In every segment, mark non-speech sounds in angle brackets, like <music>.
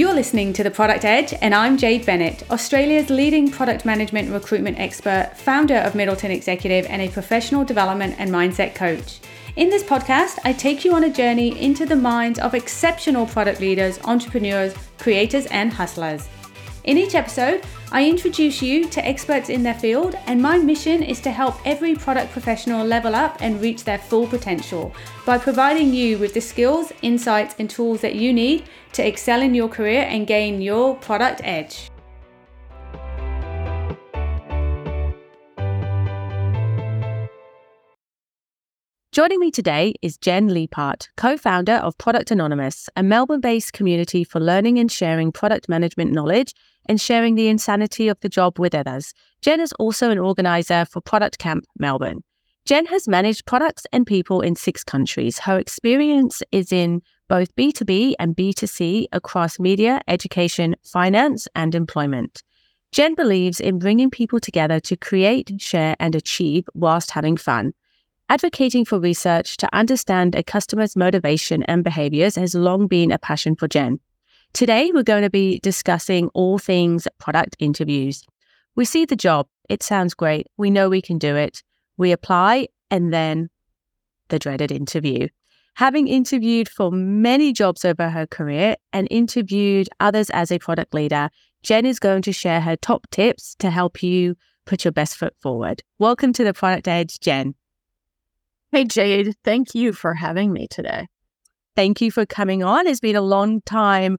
You're listening to The Product Edge, and I'm Jade Bennett, Australia's leading product management recruitment expert, founder of Middleton Executive, and a professional development and mindset coach. In this podcast, I take you on a journey into the minds of exceptional product leaders, entrepreneurs, creators, and hustlers. In each episode, I introduce you to experts in their field, and my mission is to help every product professional level up and reach their full potential by providing you with the skills, insights, and tools that you need to excel in your career and gain your product edge. Joining me today is Jen Leibhart, co founder of Product Anonymous, a Melbourne based community for learning and sharing product management knowledge and sharing the insanity of the job with others. Jen is also an organizer for Product Camp Melbourne. Jen has managed products and people in six countries. Her experience is in both B2B and B2C across media, education, finance, and employment. Jen believes in bringing people together to create, share, and achieve whilst having fun. Advocating for research to understand a customer's motivation and behaviors has long been a passion for Jen. Today, we're going to be discussing all things product interviews. We see the job, it sounds great, we know we can do it, we apply, and then the dreaded interview. Having interviewed for many jobs over her career and interviewed others as a product leader, Jen is going to share her top tips to help you put your best foot forward. Welcome to the Product Edge, Jen. Hey, Jade. Thank you for having me today. Thank you for coming on. It's been a long time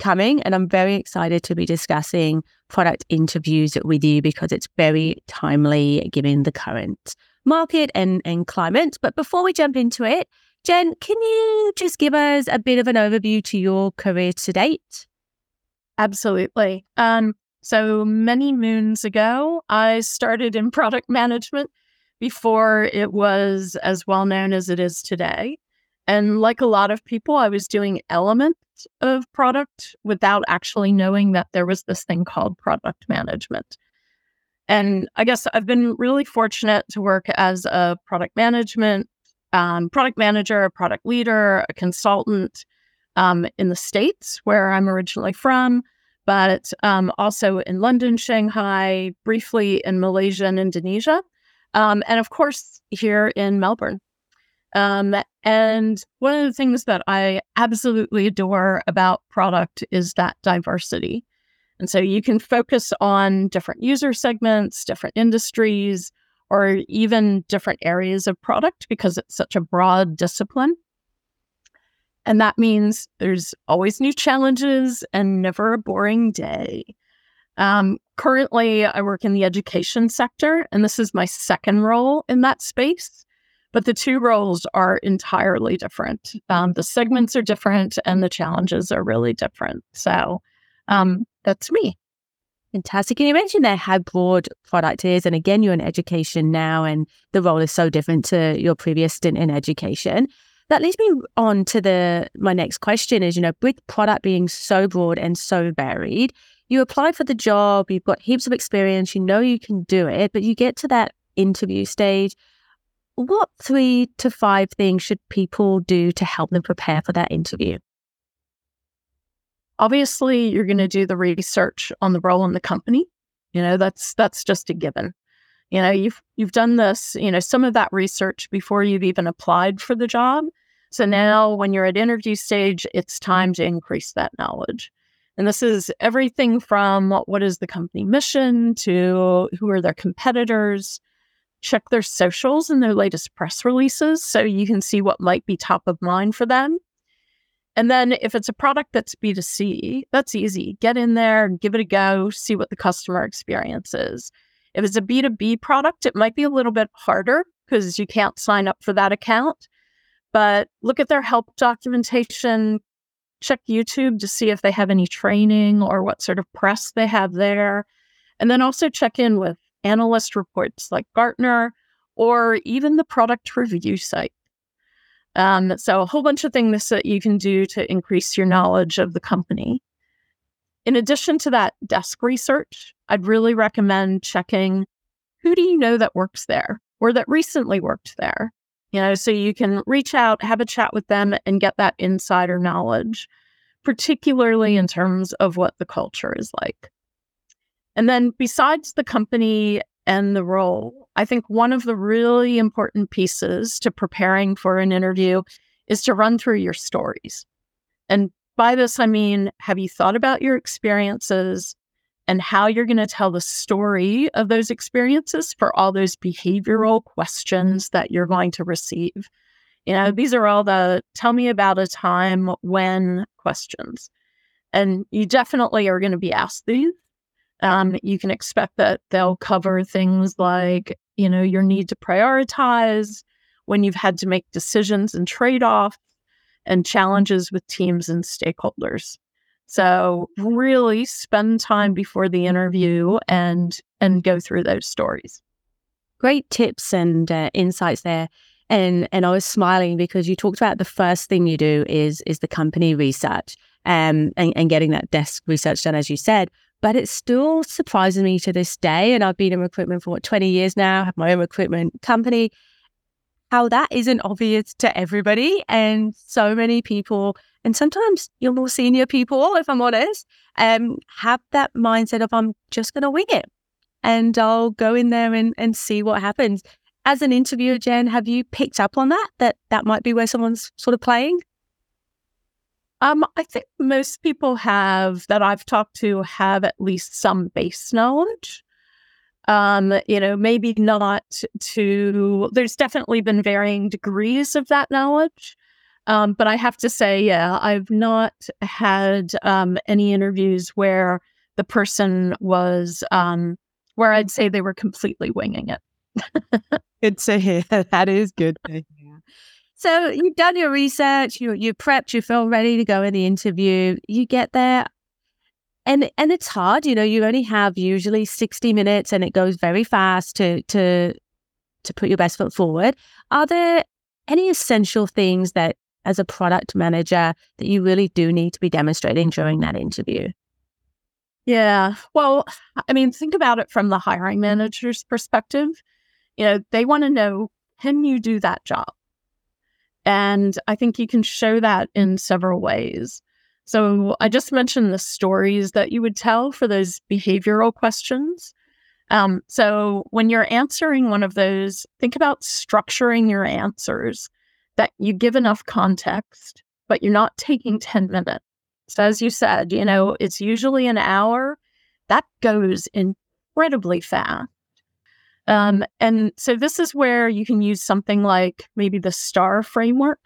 coming. And I'm very excited to be discussing product interviews with you because it's very timely given the current market and, and climate. But before we jump into it, Jen, can you just give us a bit of an overview to your career to date? Absolutely. Um, so many moons ago, I started in product management before it was as well known as it is today. And like a lot of people, I was doing elements of product without actually knowing that there was this thing called product management. And I guess I've been really fortunate to work as a product management, um, product manager, a product leader, a consultant um, in the States, where I'm originally from, but um, also in London, Shanghai, briefly in Malaysia and Indonesia, um, and of course here in Melbourne. Um, and one of the things that I absolutely adore about product is that diversity. And so you can focus on different user segments, different industries, or even different areas of product because it's such a broad discipline. And that means there's always new challenges and never a boring day. Um, currently, I work in the education sector, and this is my second role in that space but the two roles are entirely different. Um, the segments are different and the challenges are really different. So um, that's me. Fantastic. And you mentioned there how broad product is. And again, you're in education now, and the role is so different to your previous stint in education. That leads me on to the my next question is, you know, with product being so broad and so varied, you apply for the job, you've got heaps of experience, you know you can do it, but you get to that interview stage what three to five things should people do to help them prepare for that interview? Obviously, you're going to do the research on the role in the company. You know, that's that's just a given. You know, you've you've done this, you know, some of that research before you've even applied for the job. So mm-hmm. now when you're at interview stage, it's time to increase that knowledge. And this is everything from what is the company mission to who are their competitors, check their socials and their latest press releases so you can see what might be top of mind for them. And then if it's a product that's B2C, that's easy. Get in there, and give it a go, see what the customer experience is. If it's a B2B product, it might be a little bit harder because you can't sign up for that account. But look at their help documentation, check YouTube to see if they have any training or what sort of press they have there. And then also check in with analyst reports like Gartner or even the product review site. Um, so, a whole bunch of things that you can do to increase your knowledge of the company. In addition to that desk research, I'd really recommend checking who do you know that works there or that recently worked there? You know, so you can reach out, have a chat with them, and get that insider knowledge. particularly in mm-hmm. terms of what the culture is like. And then, besides the company and the role, I think one of the really important pieces to preparing for an interview is to run through your stories. And by this, I mean, have you thought about your experiences and how you're going to tell the story of those experiences for all those behavioral questions that you're going to receive? You know, these are all the tell me about a time when questions. And you definitely are going to be asked these. Um, you can expect that they'll cover things like, you know, your need to prioritize, when you've had to make decisions and trade offs, and challenges with teams and stakeholders. So really spend time before the interview and and go through those stories. Great tips and uh, insights there. And and I was smiling because you talked about the first thing you do is is the company research um, and, and getting that desk research done, as you said. But it still surprises me to this day. And I've been in recruitment for what, 20 years now, have my own recruitment company how that isn't obvious to everybody. And so many people, and sometimes your more senior people, if I'm honest, um, have that mindset of I'm just going to wing it and I'll go in there and, and see what happens. As an interviewer, Jen, have you picked up on that? That that might be where someone's sort of playing? Um, I think most people have that I've talked to have at least some base knowledge um, you know, maybe not to, there's definitely been varying degrees of that knowledge. Um, but I have to say, yeah, I've not had um, any interviews where the person was, um, where I'd say they were completely winging it. <laughs> good to hear. <laughs> That is good to hear. So you've done your research, you you prepped, you feel ready to go in the interview. You get there and and it's hard you know you only have usually 60 minutes and it goes very fast to to to put your best foot forward are there any essential things that as a product manager that you really do need to be demonstrating during that interview? Yeah. Well i mean think about it from the hiring manager's perspective. You know they want to know can you do that job? And i think you can show that in several ways. So I just mentioned the stories that you would tell for those behavioral questions. Um, so when you're answering one of those, think about structuring your answers that you give enough context, but you're not taking 10 minutes. So as you said, you know, it's usually an hour. That goes incredibly fast. Um, and so this is where you can use something like maybe the STAR framework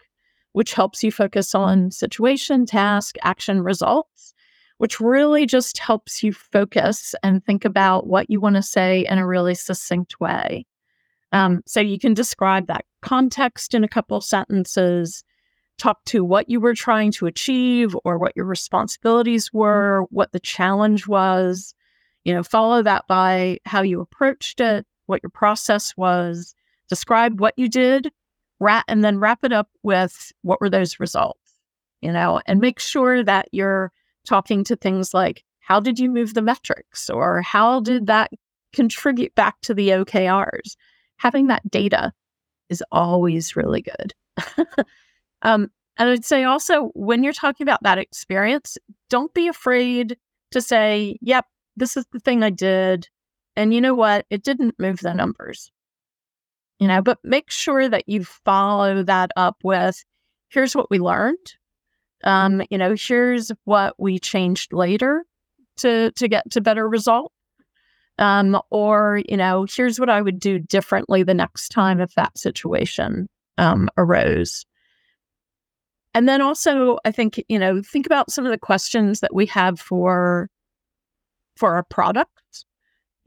which helps you focus on situation, task, action, results, which really just helps you focus and think about what you want to say in a really succinct way. Um, so you can describe that context in a couple sentences, talk to what you were trying to achieve or what your responsibilities were, what the challenge was. You know, follow that by how you approached it, what your process was, describe what you did, wrap and then wrap it up with what were those results, you know, and make sure that you're talking to things like how did you move the metrics or how did that contribute back to the OKRs? Having that data is always really good. <laughs> um, and I'd say also when you're talking about that experience, don't be afraid to say, yep, this is the thing I did. And you know what? It didn't move the numbers you know, but make sure that you follow that up with here's what we learned. Um, you know, here's what we changed later to to get to better result. Um, or, you know, here's what I would do differently the next time if that situation um, arose. And then also, I think, you know, think about some of the questions that we have for for our product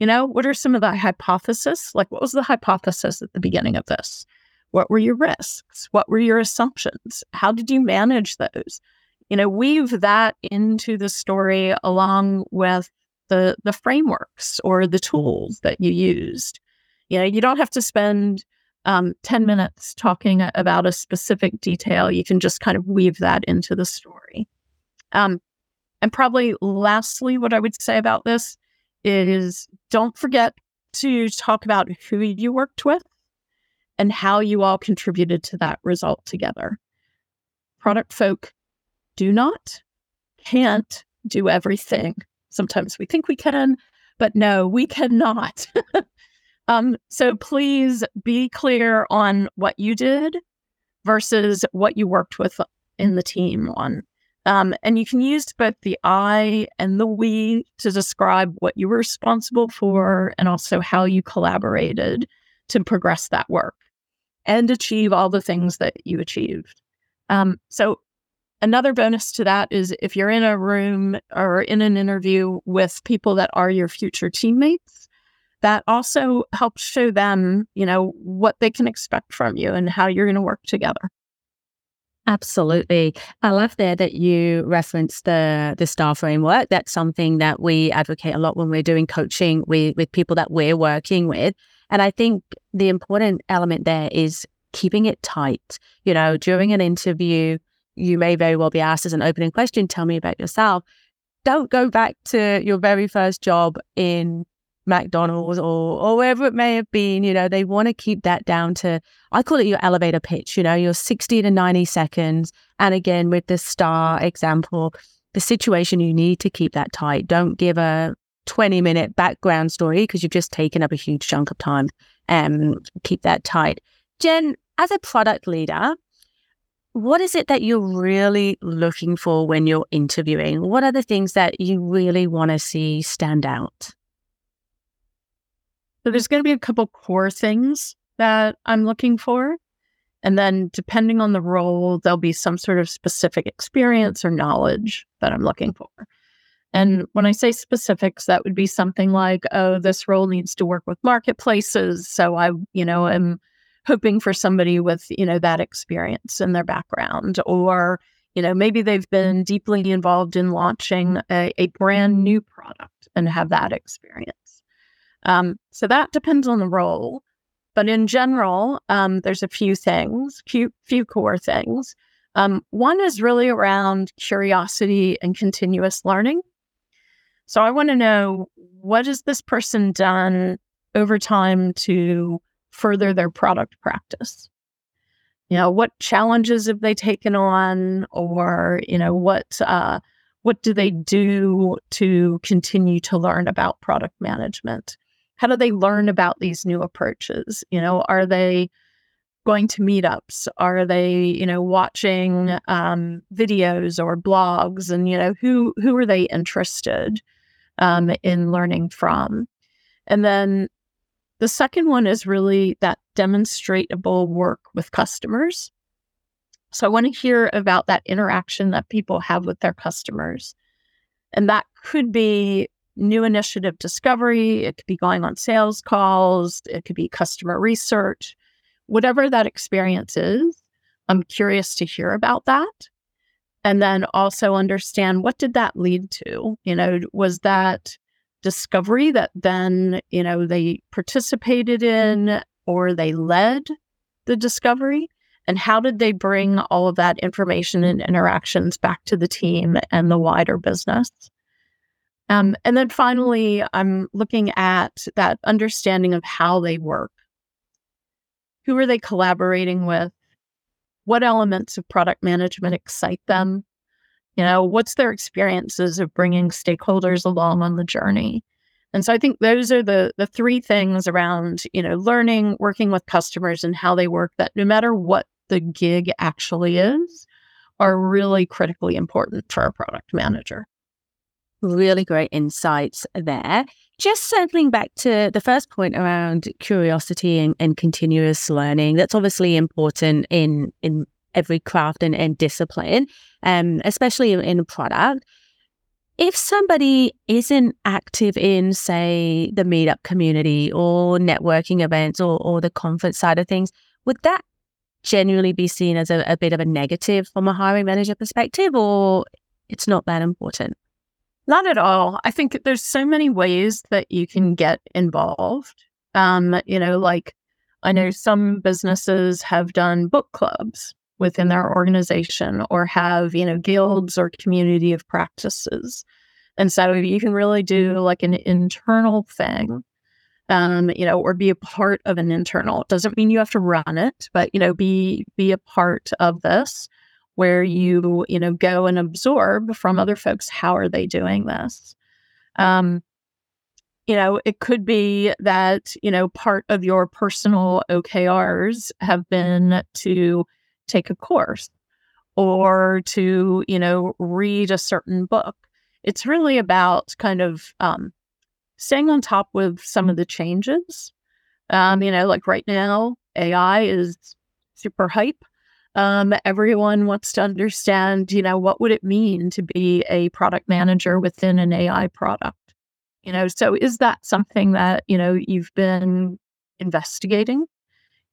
you know, what are some of the hypotheses? Like, what was the hypothesis at the beginning of this? What were your risks? What were your assumptions? How did you manage those? You know, weave that into the story along with the the frameworks or the tools that you used. You know, you don't have to spend um, 10 minutes talking about a specific detail. You can just kind of weave that into the story. Um, and probably lastly, what I would say about this is don't forget to talk about who you worked with and how you all contributed to that result together. Product folk do not, can't do everything. Sometimes we think we can, but no, we cannot. <laughs> um, so please be clear on what you did versus what you worked with in the team on. Um, and you can use both the I and the we to describe what you were responsible for and also how you collaborated to progress that work and achieve all the things that you achieved. Um, so, another bonus to that is if you're in a room or in an interview with people that are your future teammates, that also helps show them, you know, what they can expect from you and how you're going to work together. Absolutely. I love there that you referenced the the star framework. That's something that we advocate a lot when we're doing coaching with, with people that we're working with. And I think the important element there is keeping it tight. You know, during an interview, you may very well be asked as an opening question, tell me about yourself. Don't go back to your very first job in McDonald's or or wherever it may have been, you know, they want to keep that down to I call it your elevator pitch, you know, your 60 to 90 seconds. And again, with the star example, the situation you need to keep that tight. Don't give a 20 minute background story because you've just taken up a huge chunk of time. And um, keep that tight. Jen, as a product leader, what is it that you're really looking for when you're interviewing? What are the things that you really want to see stand out? So there's going to be a couple core things that I'm looking for. And then depending on the role, there'll be some sort of specific experience or knowledge that I'm looking for. And when I say specifics, that would be something like, oh, this role needs to work with marketplaces. So I, you know, am hoping for somebody with, you know, that experience in their background. Or, you know, maybe they've been deeply involved in launching a, a brand new product and have that experience. Um, so that depends on the role. But in general, um, there's a few things, few, few core things. Um, one is really around curiosity and continuous learning. So I want to know what has this person done over time to further their product practice? You know, what challenges have they taken on, or you know, what uh, what do they do to continue to learn about product management? how do they learn about these new approaches? You know, are they going to meetups? Are they, you know, watching um, videos or blogs? And you know, who who are they interested um, in learning from? And then the second one is really that demonstratable work with customers. So I want to hear about that interaction that people have with their customers. And that could be new initiative discovery, it could be going on sales calls, it could be customer research, whatever that experience is. I'm curious to hear about that. And then also understand what did that lead to? You know, was that discovery that then, you know, they participated in or they led the discovery? And how did they bring all of that information and interactions back to the team and the wider business? Um, and then finally, I'm looking at that understanding of how they work. Who are they collaborating with? What elements of product management excite them? You know, what's their experiences of bringing stakeholders along on the journey? And so I think those are the the three things around, you know, learning, working with customers and how they work that no matter what the gig actually is, are really critically important for a product manager. Really great insights there. Just circling back to the first point around curiosity and, and continuous learning, that's obviously important in in every craft and, and discipline, um, especially in product. If somebody isn't active in, say, the meetup community or networking events or, or the conference side of things, would that generally be seen as a, a bit of a negative from a hiring manager perspective, or it's not that important? Not at all. I think there's so many ways that you can get involved. Um, you know, like I know some businesses have done book clubs within their organization or have, you know, guilds or community of practices. And so you can really do like an internal thing, um, you know, or be a part of an internal. It doesn't mean you have to run it, but you know, be be a part of this where you, you know, go and absorb from other folks how are they doing this. Um, you know, it could be that, you know, part of your personal OKRs have been to take a course or to, you know, read a certain book. It's really about kind of um, staying on top with some of the changes. Um, you know, like right now, AI is super hype. Um, everyone wants to understand, you know, what would it mean to be a product manager within an AI product? You know, so is that something that, you know, you've been investigating?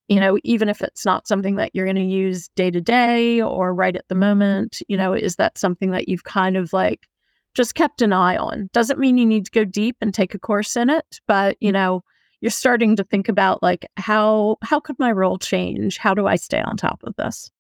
You know, even if it's not something that you're going to use day to day or right at the moment, you know, is that something that you've kind of like just kept an eye on? Doesn't mean you need to go deep and take a course in it, but, you know, you're starting to think about like how how could my role change? How do I stay on top of this?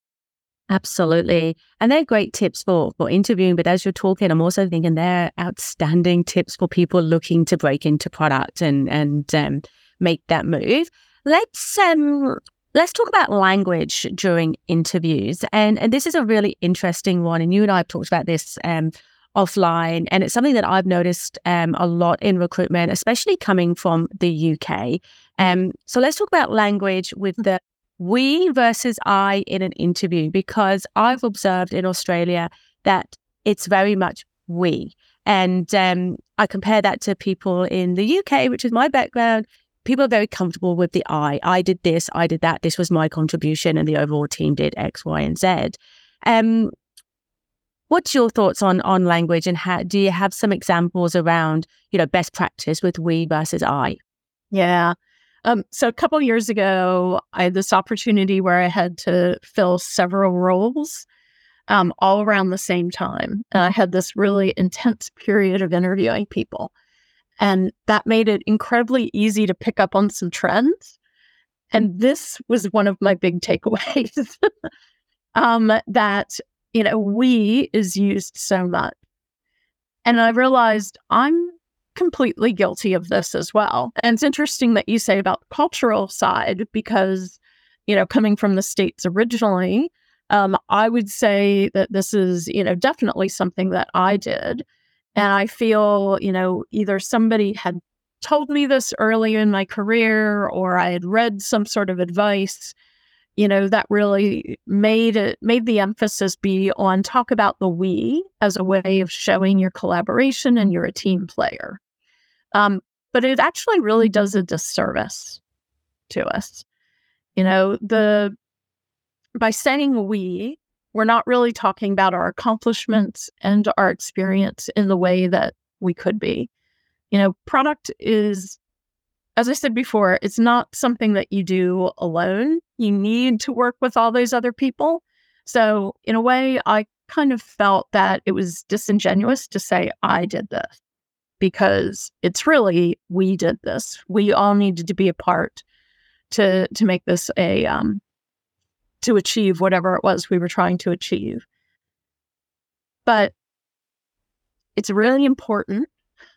Absolutely. And they're great tips for for interviewing. But as you're talking, I'm also thinking they're outstanding tips for people looking to break into product and and um, make that move. Let's um let's talk about language during interviews. And and this is a really interesting one. And you and I have talked about this um offline. And it's something that I've noticed um, a lot in recruitment, especially coming from the UK. Um, so let's talk about language with the we versus I in an interview, because I've observed in Australia that it's very much we. And um, I compare that to people in the UK, which is my background. People are very comfortable with the I. I did this, I did that. This was my contribution, and the overall team did X, Y, and Z. Um, What's your thoughts on on language and how do you have some examples around, you know, best practice with we versus I? Yeah. Um, so a couple years ago, I had this opportunity where I had to fill several roles um, all around the same time. And I had this really intense period of interviewing people. And that made it incredibly easy to pick up on some trends. And this was one of my big takeaways <laughs> um, that you know, we is used so much. And I realized I'm completely guilty of this as well. And it's interesting that you say about the cultural side because, you know, coming from the States originally, um, I would say that this is, you know, definitely something that I did. And I feel, you know, either somebody had told me this early in my career or I had read some sort of advice you know that really made it made the emphasis be on talk about the we as a way of showing your collaboration and you're a team player. Um, but it actually really does a disservice to us. You know the by saying we we're not really talking about our accomplishments and our experience in the way that we could be you know product is as I said before, it's not something that you do alone. You need to work with all those other people. So, in a way, I kind of felt that it was disingenuous to say, I did this because it's really we did this. We all needed to be a part to to make this a um to achieve whatever it was we were trying to achieve. But it's really important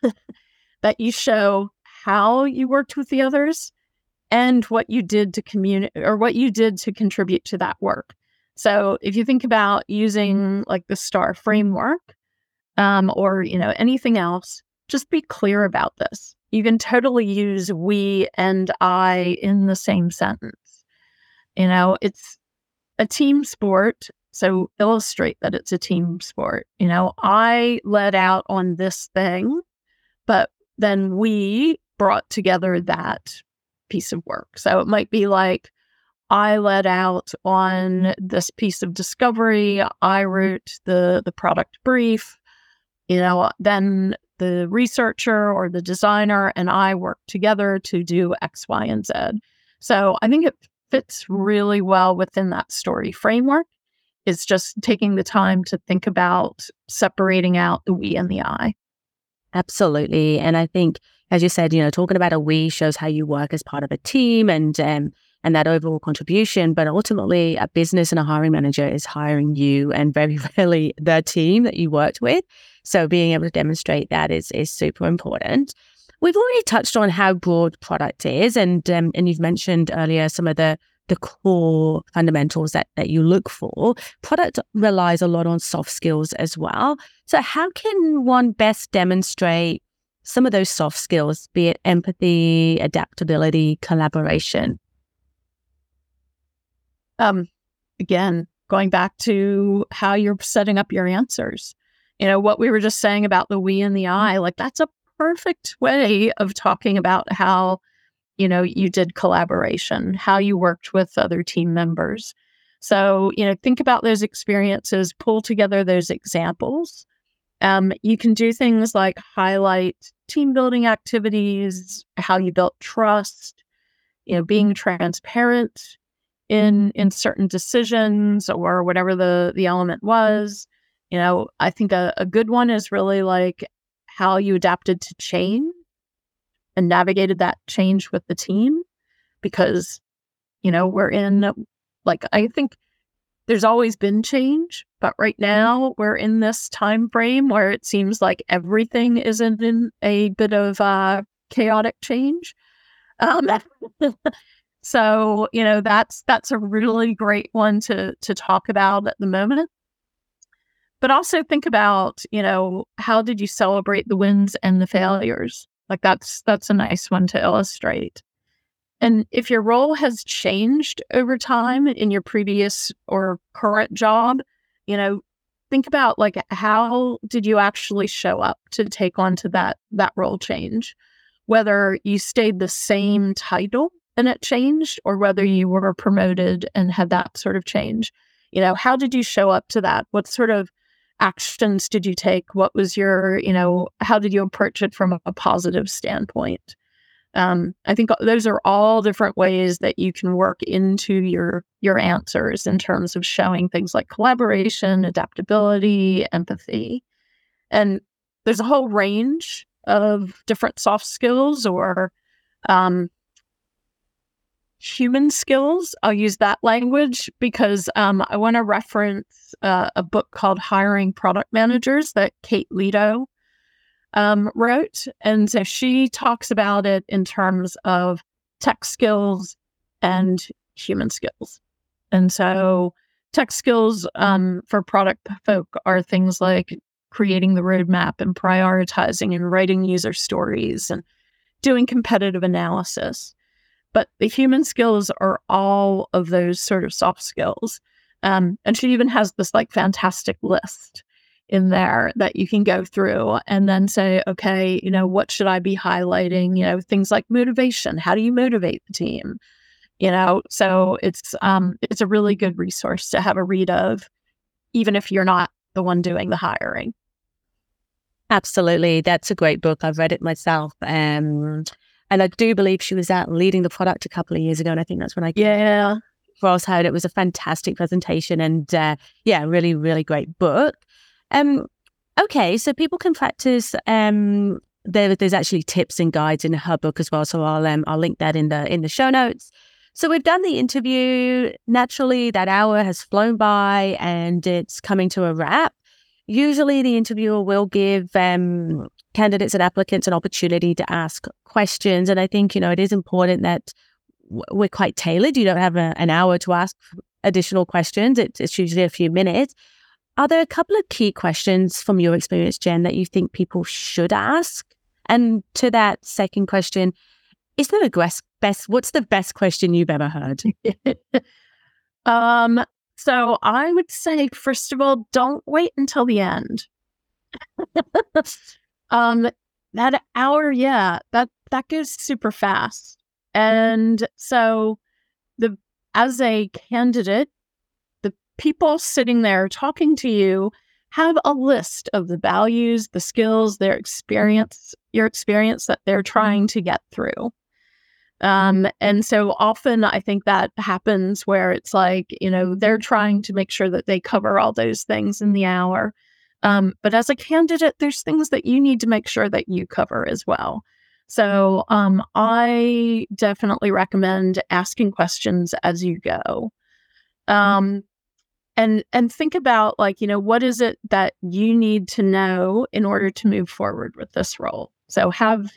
<laughs> that you show how you worked with the others and what you did to communicate or what you did to contribute to that work. So if you think about using like the STAR framework um, or you know anything else, just be clear about this. You can totally use we and I in the same sentence. You know, it's a team sport. So illustrate that it's a team sport. You know, I led out on this thing, but then we brought together that piece of work. So it might be like, I led out on this piece of discovery. I wrote the the product brief. You know, then the researcher or the designer and I worked together to do X, Y, and Z. So I think it fits really well within that story framework. It's just taking the time to think about separating out the we and the I. Absolutely. And I think as you said, you know, talking about a we shows how you work as part of a team and um, and that overall contribution. But ultimately, a business and a hiring manager is hiring you and very <laughs> rarely the team that you worked with. So being able to demonstrate that is is super important. We've already touched on how broad product is, and um, and you've mentioned earlier some of the the core fundamentals that, that you look for. Product relies a lot on soft skills as well. So, how can one best demonstrate some of those soft skills, be it empathy, adaptability, collaboration? Um, again, going back to how you're setting up your answers. You know, what we were just saying about the we and the I, like that's a perfect way of talking about how, you know, you did collaboration, how you worked with other team members. So, you know, think about those experiences, pull together those examples. Um, you can do things like highlight team building activities, how you built trust, you know, being transparent, in in certain decisions or whatever the the element was you know i think a, a good one is really like how you adapted to change and navigated that change with the team because you know we're in like i think there's always been change but right now we're in this time frame where it seems like everything is in, in a bit of uh, chaotic change um, <laughs> So, you know, that's that's a really great one to to talk about at the moment. But also think about, you know, how did you celebrate the wins and the failures? Like that's that's a nice one to illustrate. And if your role has changed over time in your previous or current job, you know, think about like how did you actually show up to take on to that that role change? Whether you stayed the same title and it changed or whether you were promoted and had that sort of change. You know, how did you show up to that? What sort of actions did you take? What was your, you know, how did you approach it from a positive standpoint? Um, I think those are all different ways that you can work into your your answers in terms of showing things like collaboration, adaptability, empathy, and there's a whole range of different soft skills or um, human skills. I'll use that language because um, I want to reference uh, a book called Hiring Product Managers that Kate Leto um, wrote. And so she talks about it in terms of tech skills and human skills. And so tech skills um, for product folk are things like creating the roadmap and prioritizing and writing user stories and doing competitive analysis. But the human skills are all of those sort of soft skills. Um, and she even has this like fantastic list in there that you can go through and then say, okay, you know, what should I be highlighting? You know, things like motivation. How do you motivate the team? You know, so it's um, it's a really good resource to have a read of, even if you're not the one doing the hiring. Absolutely, that's a great book. I've read it myself. Um, and I do believe she was out leading the product a couple of years ago. And I think that's when I yeah Ross heard it was a fantastic presentation and uh, yeah, really, really great book. Um, okay, so people can practice. Um, there, there's actually tips and guides in her book as well, so I'll um, I'll link that in the in the show notes. So we've done the interview. Naturally, that hour has flown by and it's coming to a wrap. Usually, the interviewer will give um, candidates and applicants an opportunity to ask questions. And I think, you know, it is important that we're quite tailored. You don't have a, an hour to ask additional questions, it's, it's usually a few minutes. Are there a couple of key questions from your experience, Jen, that you think people should ask? And to that second question, is there a best, what's the best question you've ever heard? <laughs> um, so I would say, first of all, don't wait until the end. <laughs> Um, that hour, yeah, that that goes super fast. And so the as a candidate, the people sitting there talking to you have a list of the values, the skills, their experience, your experience that they're trying to get through. Um, and so often I think that happens where it's like, you know, they're trying to make sure that they cover all those things in the hour. Um, but as a candidate, there's things that you need to make sure that you cover as well. So um, I definitely recommend asking questions as you go. Um, and and think about like you know what is it that you need to know in order to move forward with this role so have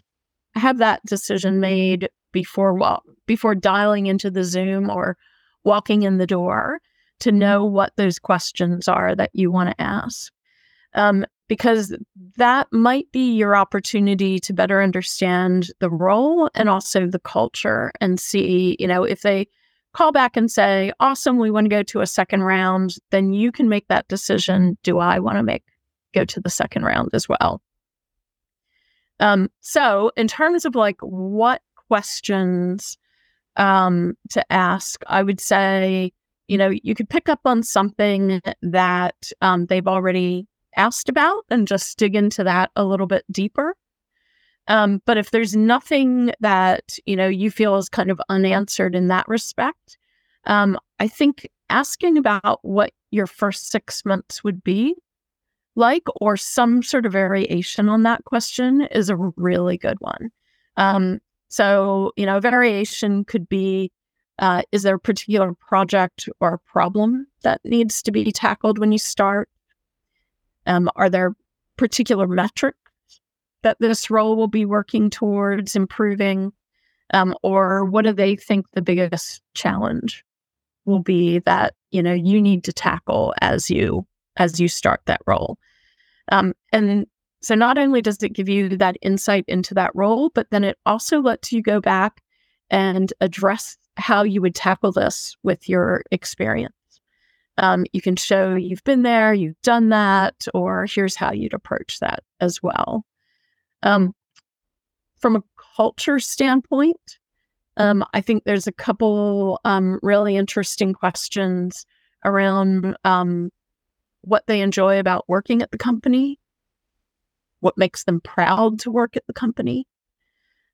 have that decision made before well before dialing into the zoom or walking in the door to know what those questions are that you want to ask. Um, because that might be your opportunity to better understand the role and also the culture and see, you know, if they call back and say, awesome, we want to go to a second round, then you can make that decision. Do I want to make go to the second round as well? Um, so in terms of like what questions um, to ask, I would say, you know, you could pick up on something that um, they've already asked about and just dig into that a little bit deeper. Um, but if there's nothing that you know you feel is kind of unanswered in that respect, um, I think asking about what your first six months would be like, or some sort of variation on that question, is a really good one. Um, so you know, variation could be: uh, Is there a particular project or problem that needs to be tackled when you start? Um, are there particular metrics that this role will be working towards improving? Um, or what do they think the biggest challenge will be that you know you need to tackle as you as you start that role? Um, and so not only does it give you that insight into that role, but then it also lets you go back and address how you would tackle this with your experience. Um, you can show you've been there, you've done that, or here's how you'd approach that as well. Um, from a culture standpoint, um, I think there's a couple um, really interesting questions around um, what they enjoy about working at the company, what makes them proud to work at the company,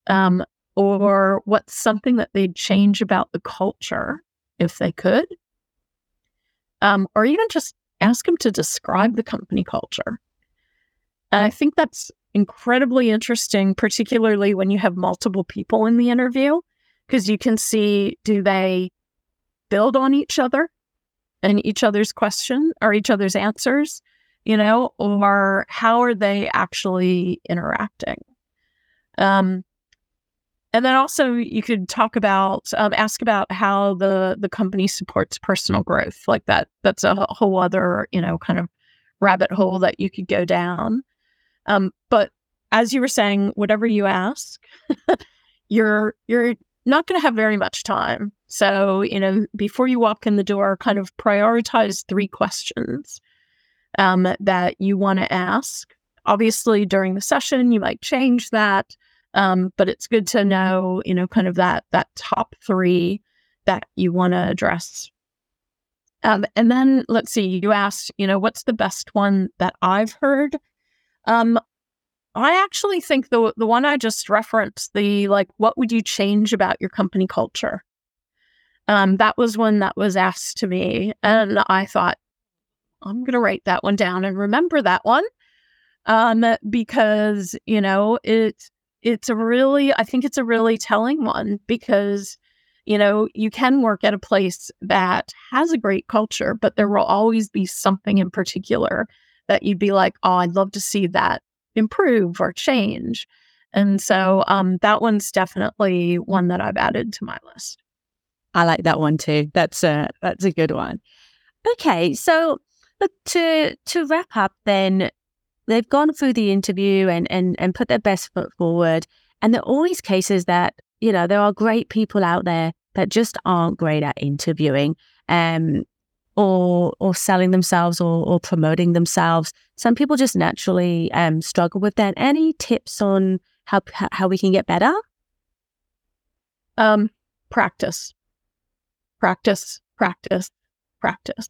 um, or what's something that they'd change about the culture if they could um, or even just ask them to describe the company culture. And I think that's incredibly interesting, particularly when you have multiple people in the interview, because you can see do they build on each other and each other's question or each other's answers, you know, or how are they actually interacting? Um, and then also you could talk about um, ask about how the the company supports personal growth like that that's a whole other you know kind of rabbit hole that you could go down. Um, but as you were saying whatever you ask <laughs> you're you're not going to have very much time. So you know before you walk in the door kind of prioritize three questions um, that you want to ask. Obviously during the session you might change that um, but it's good to know, you know, kind of that that top three that you want to address. Um, and then let's see, you asked, you know, what's the best one that I've heard? Um, I actually think the the one I just referenced, the like, what would you change about your company culture? Um, that was one that was asked to me, and I thought I'm going to write that one down and remember that one, um, because you know it it's a really, I think it's a really telling one because, you know, you can work at a place that has a great culture, but there will always be something in particular that you'd be like, oh, I'd love to see that improve or change. And so um, that one's definitely one that I've added to my list. I like that one too. That's a that's a good one. Okay, so to to wrap up, then they've gone through the interview and, and, and put their best foot forward. And there are always cases that, you know, there are great people out there that just aren't great at interviewing um, or or selling themselves or, or promoting themselves. Some people just naturally um, struggle with that. Any tips on how how we can get better? Um, practice, practice, practice, practice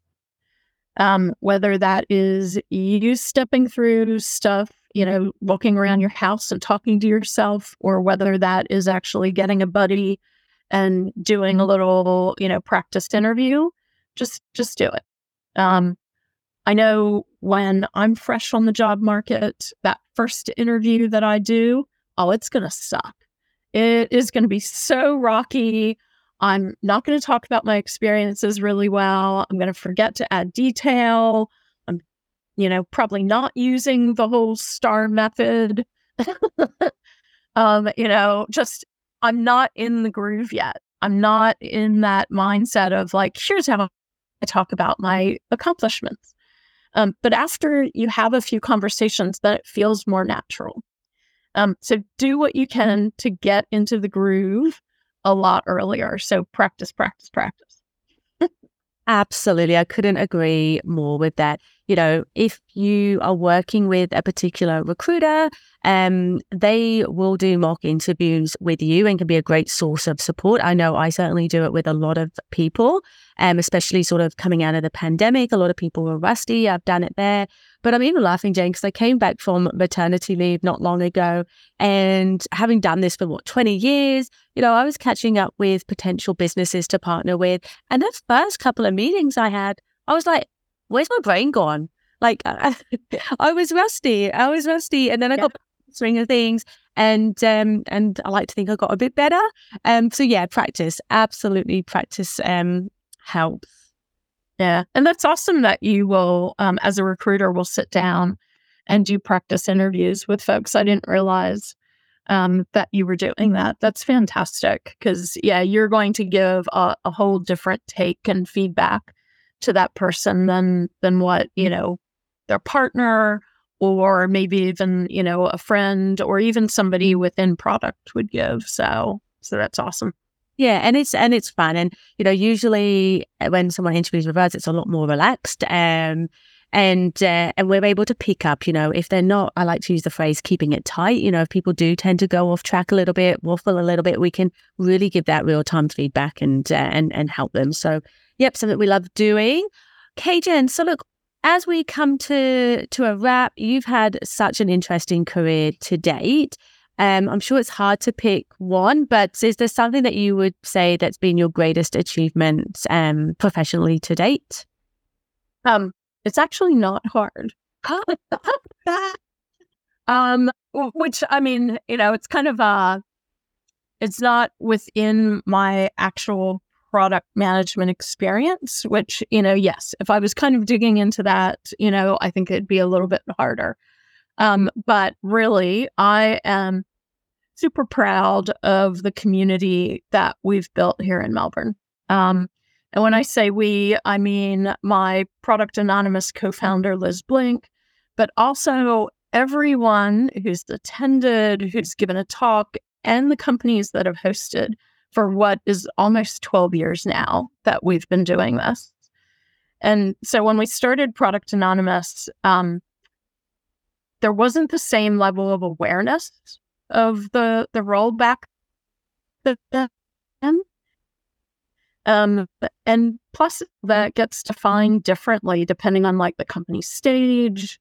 um, whether that is you stepping through stuff, you know, walking around your house and talking to yourself, or whether that is actually getting a buddy and doing a little, you know, practiced interview. Just, just do it. Um, I know when I'm fresh on the job market, that first interview that I do, oh, it's going to suck. It is going to be so rocky. I'm not going to talk about my experiences really well. I'm going to forget to add detail. I'm, you know, probably not using the whole star method. <laughs> um, you know, just I'm not in the groove yet. I'm not in that mindset of like, here's how I talk about my accomplishments. Um, but after you have a few conversations, then it feels more natural. Um, so do what you can to get into the groove a lot earlier. So practice, practice, practice. <laughs> Absolutely. I couldn't agree more with that. You know, if you are working with a particular recruiter, um, they will do mock interviews with you and can be a great source of support. I know I certainly do it with a lot of people, um, especially sort of coming out of the pandemic. A lot of people were rusty. I've done it there. But I'm even laughing, Jane, because I came back from maternity leave not long ago. And having done this for what, 20 years, you know, I was catching up with potential businesses to partner with. And the first couple of meetings I had, I was like, where's my brain gone? Like, I, <laughs> <laughs> I was rusty. I was rusty. And then I yeah. got string of things and um and I like to think I got a bit better. Um so yeah, practice. Absolutely practice um helps. Yeah. And that's awesome that you will um as a recruiter will sit down and do practice interviews with folks. I didn't realize um that you were doing that. That's fantastic because yeah, you're going to give a, a whole different take and feedback to that person than than what, you know, their partner or maybe even you know a friend or even somebody within product would give. So so that's awesome. Yeah and it's and it's fun. And you know usually uh, when someone interviews with us it's a lot more relaxed um and uh, and we're able to pick up you know if they're not i like to use the phrase keeping it tight. You know if people do tend to go off track a little bit waffle a little bit we can really give that real time feedback and uh, and and help them. So yep something we love doing Okay, Jen. So look, as we come to to a wrap, you've had such an interesting career to date. Um, I'm sure it's hard to pick one, but is there something that you would say that's been your greatest achievement um, professionally to date? Um, it's actually not hard. <laughs> um, which I mean, you know, it's kind of uh it's not within my actual product management experience, which, you know, yes, if I was kind of digging into that, you know, I think it'd be a little bit harder. Um, but really, I am super proud of the community that we've built here in Melbourne. Um, and when I say we, I mean my Product Anonymous co founder, Liz Blink, but also everyone who's attended, who's given a talk, and the companies that have hosted for what is almost 12 years now that we've been doing this. And so when we started Product Anonymous, um, there wasn't the same level of awareness of the the rollback then. Um, and plus that gets defined differently depending on like the company stage,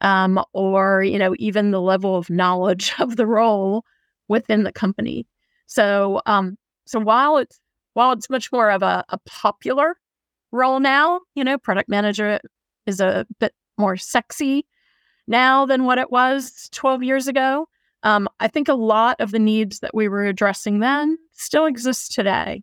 um, or you know even the level of knowledge <laughs> of the role within the company. So um, so while it's while it's much more of a, a popular role now, you know, product manager is a bit more sexy now than what it was 12 years ago. Um, I think a lot of the needs that we were addressing then still exist today.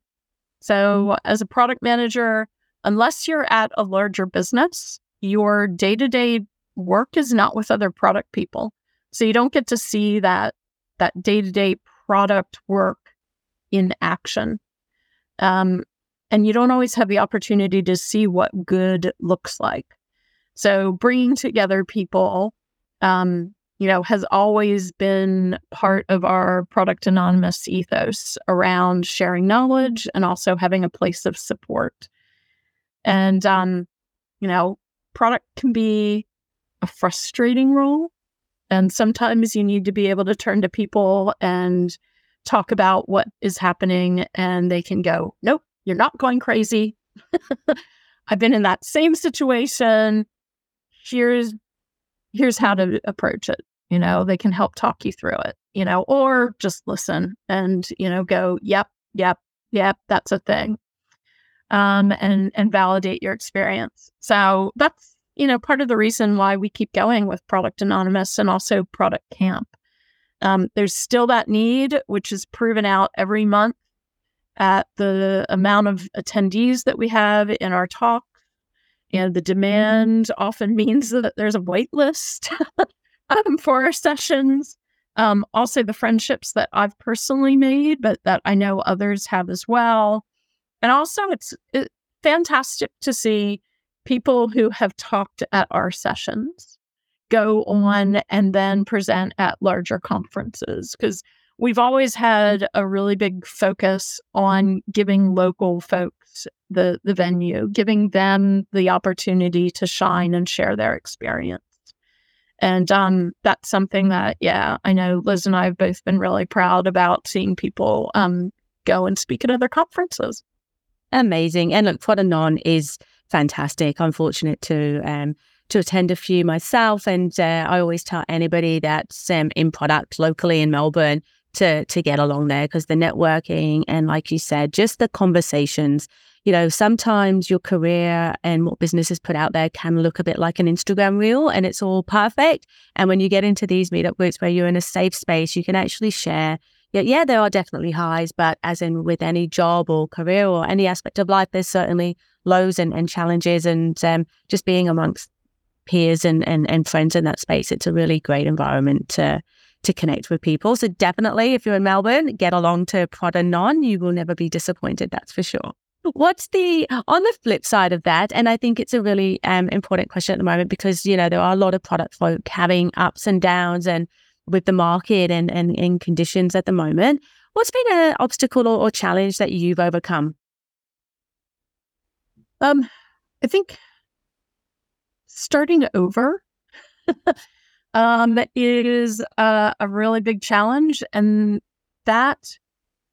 So, mm-hmm. as a product manager, unless you're at a larger business, your day to day work is not with other product people. So, you don't get to see that that day to day product work in action. Um, and you don't always have the opportunity to see what good looks like. So bringing together people, um, you know, has always been part of our product anonymous ethos around sharing knowledge and also having a place of support. And um, you know, product can be a frustrating role, and sometimes you need to be able to turn to people and talk about what is happening and they can go, nope, you're not going crazy. <laughs> I've been in that same situation. Here's here's how to approach it. You know, they can help talk you through it, you know, or just listen and, you know, go, yep, yep, yep, that's a thing. Um, and and validate your experience. So that's, you know, part of the reason why we keep going with Product Anonymous and also Product Camp. Um, there's still that need, which is proven out every month at the amount of attendees that we have in our talk. And the demand often <laughs> means that there's a wait list <laughs> um, for our sessions. Um, also, the friendships that I've personally made, but that I know others have as well. And also, it's it, fantastic to see people who have talked at our sessions go on and then present at larger conferences because we've always had a really big focus on giving local folks the the venue, giving them the opportunity to shine and share their experience. And um, that's something that, yeah, I know Liz and I have both been really proud about seeing people um, go and speak at other conferences. Amazing. And look, ProdAnon is fantastic. I'm fortunate to um, to attend a few myself, and uh, I always tell anybody that's um, in product locally in Melbourne to to get along there because the networking and, like you said, just the conversations. You know, sometimes your career and what businesses put out there can look a bit like an Instagram reel, and it's all perfect. And when you get into these meetup groups where you're in a safe space, you can actually share yeah, yeah, there are definitely highs, but as in with any job or career or any aspect of life, there's certainly lows and, and challenges. And um, just being amongst peers and, and, and friends in that space, it's a really great environment to to connect with people. So definitely, if you're in Melbourne, get along to ProdAnon. You will never be disappointed. That's for sure. What's the on the flip side of that? And I think it's a really um, important question at the moment because you know there are a lot of product folk having ups and downs and with the market and, and, and conditions at the moment. What's been an obstacle or, or challenge that you've overcome? Um, I think starting over <laughs> um, is a, a really big challenge, and that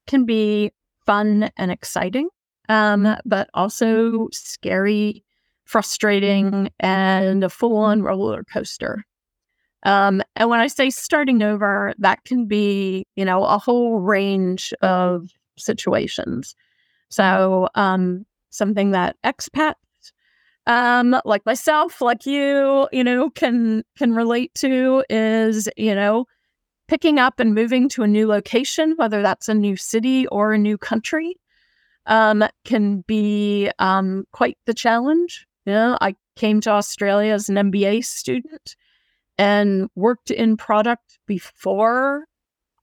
can be fun and exciting, um, but also scary, frustrating, and a full on roller coaster. Um, and when I say starting over, that can be, you know, a whole range of situations. So, um, something that expats, um, like myself, like you, you know, can can relate to is, you know, picking up and moving to a new location, whether that's a new city or a new country, um, can be um, quite the challenge. You know, I came to Australia as an MBA student and worked in product before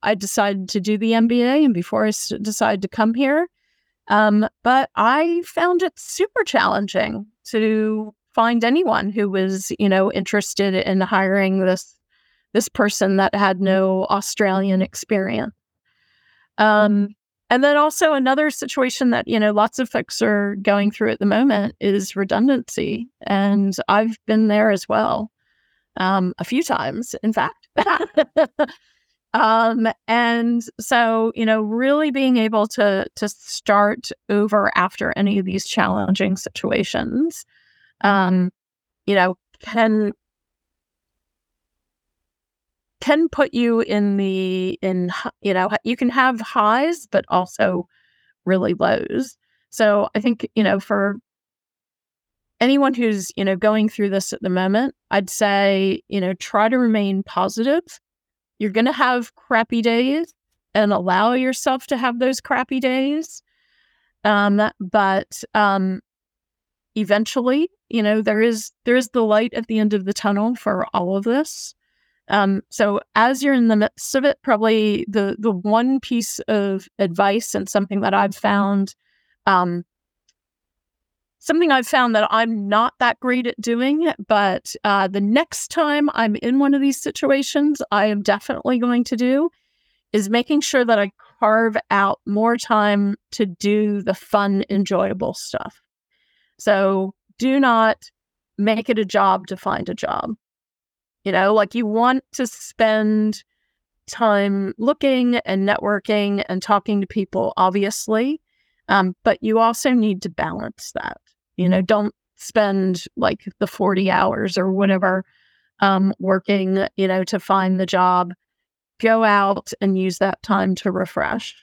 I decided to do the MBA and before I decided to come here. Um, but I found it super challenging to find anyone who was, you know, interested in hiring this this person that had no Australian experience. Um, and then also another situation that you know lots of folks are going through at the moment is redundancy, and I've been there as well um, a few times, in fact. <laughs> um, and so, you know, really being able to to start over after any of these challenging situations, um, you know, can can put you in the in you know you can have highs but also really lows so i think you know for anyone who's, you know, going through this at the moment, I'd say, you know, try to remain positive. You're going to have crappy days and allow yourself to have those crappy days. Um, but um, eventually, you know, there is there is the light at the end of the tunnel for all of this. Um, so as you're in the midst of it, probably the the one piece of advice and something that I've found um, something I've found that I'm not that great at doing, but uh, the next time I'm in one of these situations, I am definitely going to do is making sure that I carve out more time to do the fun, enjoyable stuff. So do not make it a job to find a job. You know, like you want to spend time looking and networking and talking to people, obviously. Um, but you also need to balance that. You know, don't spend like the 40 hours or whatever um, working, you know, to find the job. Go out and use that time to refresh.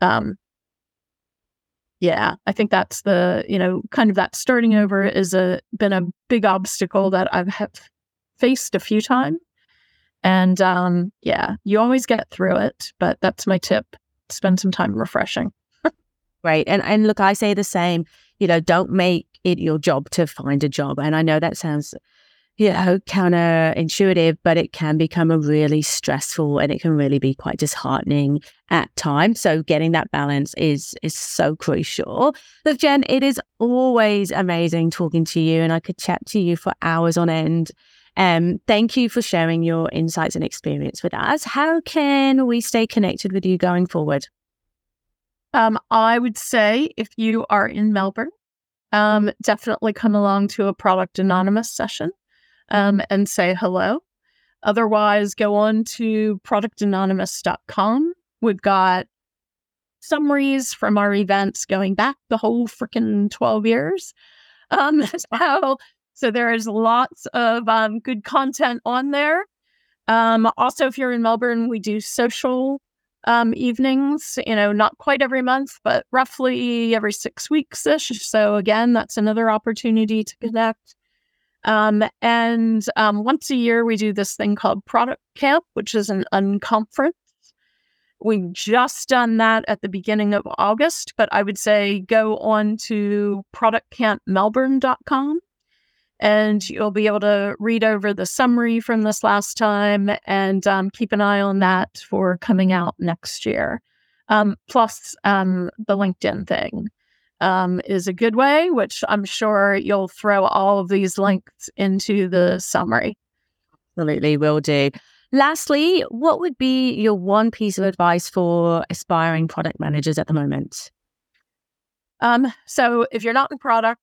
Um, yeah, I think that's the, you know, kind of that starting over is a been a big obstacle that I've have faced a few times. And um, yeah, you always get through it, but that's my tip. Spend some time refreshing. right. And and look, I say the same, you know, don't make it your job to find a job. And I know that sounds you know, counterintuitive, but it can become a really stressful and it can really be quite disheartening at times. So getting that balance is is so crucial. Look, Jen, it is always amazing talking to you, and I could chat to you for hours on end. Um, thank you for sharing your insights and experience with us. How can we stay connected with you going forward? Um, I would say if you are in Melbourne, um, definitely come along to a Product Anonymous session um, and say hello. Otherwise, go on to productanonymous.com. We've got summaries from our events going back the whole freaking 12 years. Um, <laughs> so, so there is lots of um, good content on there. Um, also, if you're in Melbourne, we do social um, evenings, you know, not quite every month, but roughly every six weeks ish. So, again, that's another opportunity to connect. Um, and um, once a year, we do this thing called Product Camp, which is an unconference. We've just done that at the beginning of August, but I would say go on to productcampmelbourne.com and you'll be able to read over the summary from this last time and um, keep an eye on that for coming out next year. Um, plus, um, the LinkedIn thing um, is a good way, which I'm sure you'll throw all of these links into the summary. Absolutely, will do. Lastly, what would be your one piece of advice for aspiring product managers at the moment? Um, so, if you're not in product,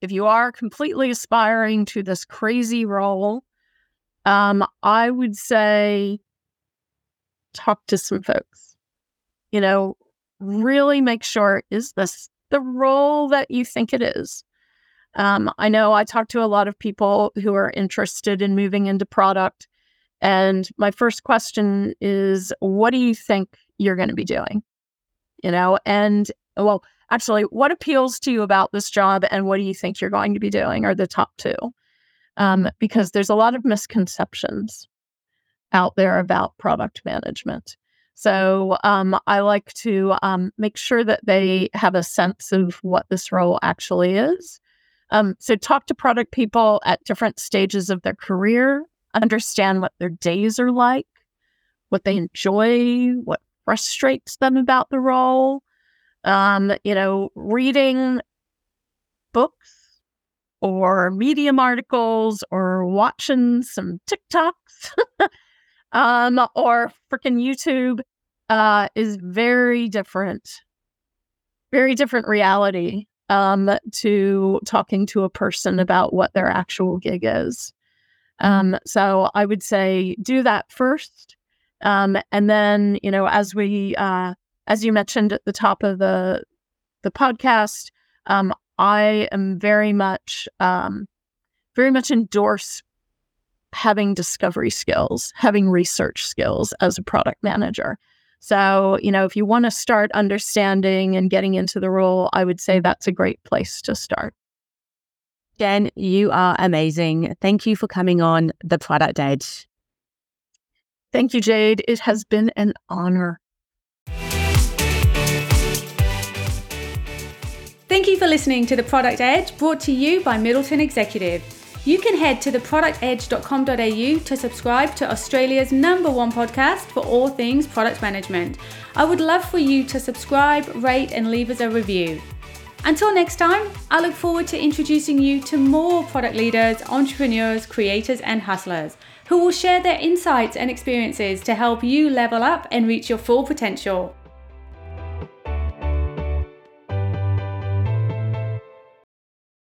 if you are completely aspiring to this crazy role, um, I would say talk to some folks. You know, really make sure is this the role that you think it is? Um, I know I talk to a lot of people who are interested in moving into product. And my first question is, what do you think you're going to be doing? You know, and well, actually, what appeals to you about this job and what do you think you're going to be doing are the top two. Um, because there's a lot of misconceptions out there about product management. So um, I like to um, make sure that they have a sense of what this role actually is. Um, so talk to product people at different stages of their career, understand what their days are like, what they enjoy, what frustrates them about the role, um, you know, reading books or medium articles or watching some TikToks <laughs> um, or freaking YouTube uh, is very different, very different reality um, to talking to a person about what their actual gig is. Um, so I would say do that first. Um, and then, you know, as we uh, as you mentioned at the top of the the podcast, um, I am very much um, very much endorse having discovery skills, having research skills as a product manager. So, you know, if you want to start understanding and getting into the role, I would say that's a great place to start. Jen, you are amazing. Thank you for coming on The Product Edge. Thank you, Jade. It has been an honor. Thank you for listening to The Product Edge, brought to you by Middleton Executive. You can head to theproductedge.com.au to subscribe to Australia's number one podcast for all things product management. I would love for you to subscribe, rate, and leave us a review. Until next time, I look forward to introducing you to more product leaders, entrepreneurs, creators, and hustlers who will share their insights and experiences to help you level up and reach your full potential.